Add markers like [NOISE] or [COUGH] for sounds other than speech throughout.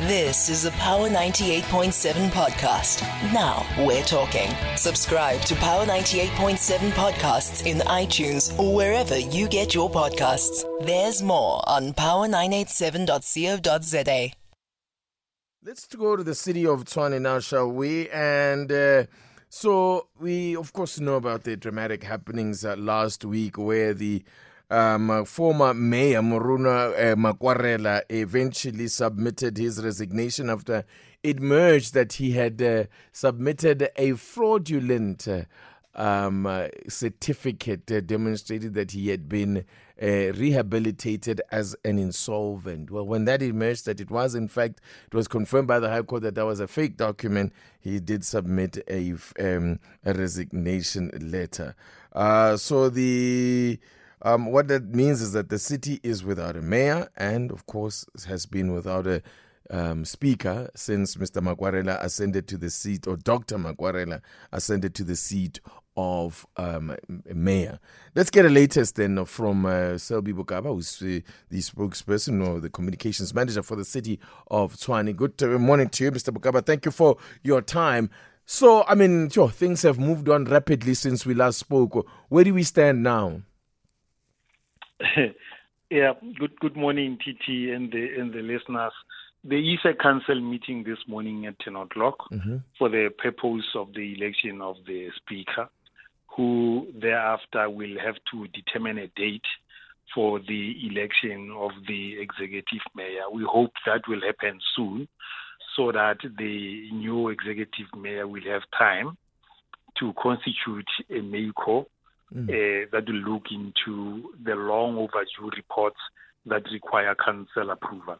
This is a Power 98.7 podcast. Now we're talking. Subscribe to Power 98.7 podcasts in iTunes or wherever you get your podcasts. There's more on power987.co.za. Let's go to the city of Tshwane now, shall we? And uh, so we, of course, know about the dramatic happenings uh, last week where the um, former mayor Murunwa uh, Makwarela eventually submitted his resignation after it emerged that he had uh, submitted a fraudulent uh, um, uh, certificate uh, demonstrated that he had been uh, rehabilitated as an insolvent. Well, when that emerged that it was, in fact, it was confirmed by the High Court that that was a fake document, he did submit a, um, a resignation letter. Uh, so the. Um, what that means is that the city is without a mayor and, of course, has been without a um, speaker since Mr. Makwarela ascended to the seat, or Dr. Makwarela ascended to the seat of um, mayor. Let's get a latest then from uh, Selby Bokaba, who's the spokesperson or the communications manager for the city of Tshwane. Good uh, morning to you, Mr. Bokaba. Thank you for your time. So, I mean, sure, things have moved on rapidly since we last spoke. Where do we stand now? [LAUGHS] yeah, good good morning, TT and the and the listeners. There is a council meeting this morning at ten o'clock mm-hmm. for the purpose of the election of the speaker, who thereafter will have to determine a date for the election of the executive mayor. We hope that will happen soon, so that the new executive mayor will have time to constitute a MAYCO Mm. uh, that will look into the long overdue reports that require council approval.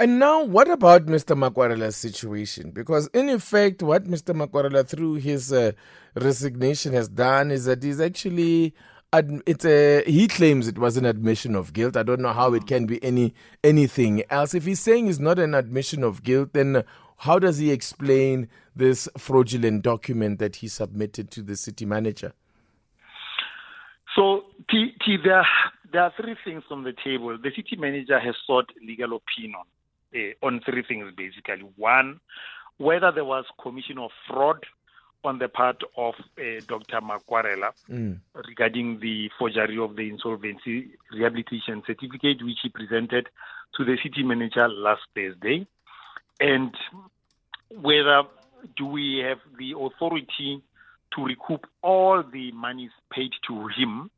And now, what about Mr. Makwarela's situation? Because, in effect, what Mr. Makwarela, through his uh, resignation, has done is that he's actually. It's a, he claims it was an admission of guilt. I don't know how it can be any anything else. If he's saying it's not an admission of guilt, then how does he explain this fraudulent document that he submitted to the city manager? So, T, T, there, there are three things on the table. The city manager has sought legal opinion uh, on three things, basically. One, whether there was commission of fraud on the part of uh, Dr. Makwarela Mm. regarding the forgery of the insolvency rehabilitation certificate, which he presented to the city manager last Thursday, and whether do we have the authority to recoup all the monies paid to him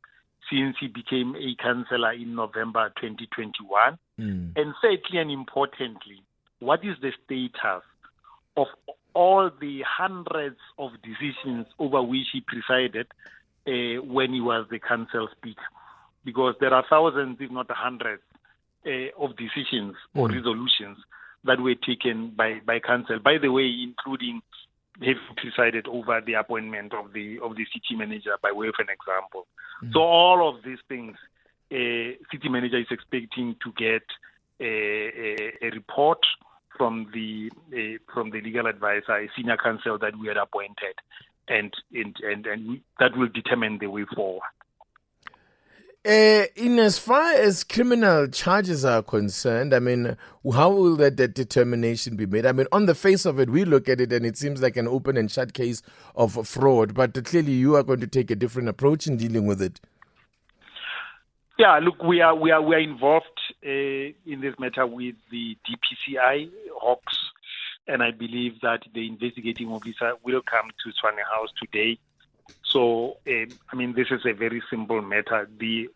since he became a councillor in November 2021? Mm. And thirdly and importantly, what is the status of all the hundreds of decisions over which he presided uh, when he was the council speaker? Because there are thousands, if not hundreds, uh, of decisions or Mm. resolutions that were taken by, by council. By the way, including having presided over the appointment of the of the city manager by way of an example. So all of these things, uh, city manager is expecting to get a, a, a report from the uh, from the legal advisor, a senior counsel that we had appointed, and and and, and that will determine the way forward. Uh, in as far as criminal charges are concerned, I mean, how will that, that determination be made? I mean, on the face of it, we look at it and it seems like an open and shut case of fraud, but clearly you are going to take a different approach in dealing with it. Yeah, look, we are we are we are involved uh, in this matter with the DPCI Hawks, and I believe that the investigating officer will come to Tshwane House today. So, um, I mean, this is a very simple matter. The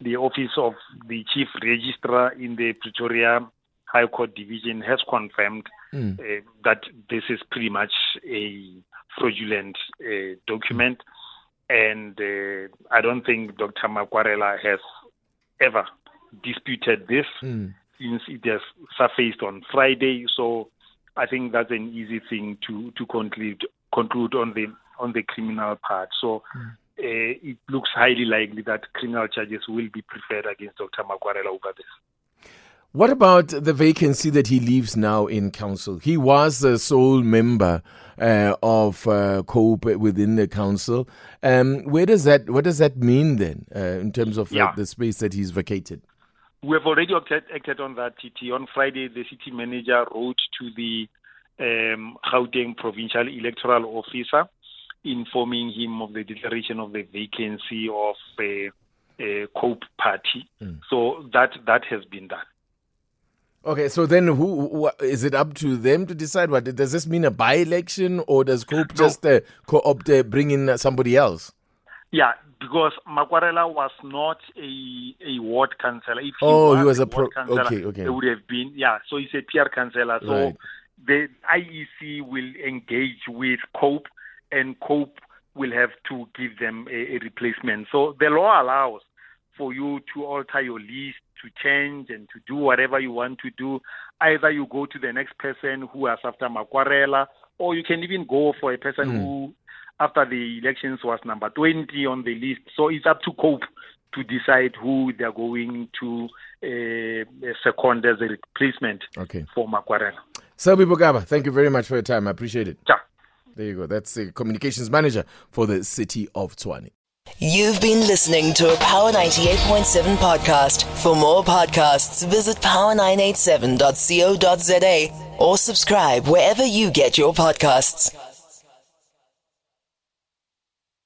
the office of the chief registrar in the Pretoria High Court Division has confirmed Mm. uh, that this is pretty much a fraudulent uh, document, and uh, I don't think Dr. Makwarela has ever disputed this Mm. since it has surfaced on Friday. So I think that's an easy thing to to conclude conclude on the on the criminal part. So. Uh, it looks highly likely that criminal charges will be preferred against Dr. Makwarela over this. What about the vacancy that he leaves now in council? He was the sole member uh, of uh, COPE within the council. Um, where does that? What does that mean then, uh, in terms of Yeah. the space that he's vacated? we have already acted, acted on that, TT. On Friday, the city manager wrote to the um, Gauteng provincial electoral officer informing him of the declaration of the vacancy of a, a COPE party. Mm. So that that has been done. Okay, so then who, who is it up to them to decide? What does this mean? A by-election, or does COPE no. just uh, co-opt uh, bring in somebody else? Yeah, because Makwarela was not a a ward councillor. If he oh, was he was a, a pro- okay, okay. It would have been yeah. So he's a PR councillor. So right. the IEC will engage with COPE, and COPE will have to give them a, a replacement. So the law allows for you to alter your list, to change, and to do whatever you want to do. Either you go to the next person who is after Makwarela, or you can even go for a person mm. who, after the elections, was number 20 on the list. So it's up to COPE to decide who they're going to uh, second as a replacement okay. for Makwarela. Selby Bokaba, thank you very much for your time. I appreciate it. Yeah. There you go. That's the communications manager for the city of Tshwane. You've been listening to a Power 98.7 podcast. For more podcasts, visit power987.co.za or subscribe wherever you get your podcasts.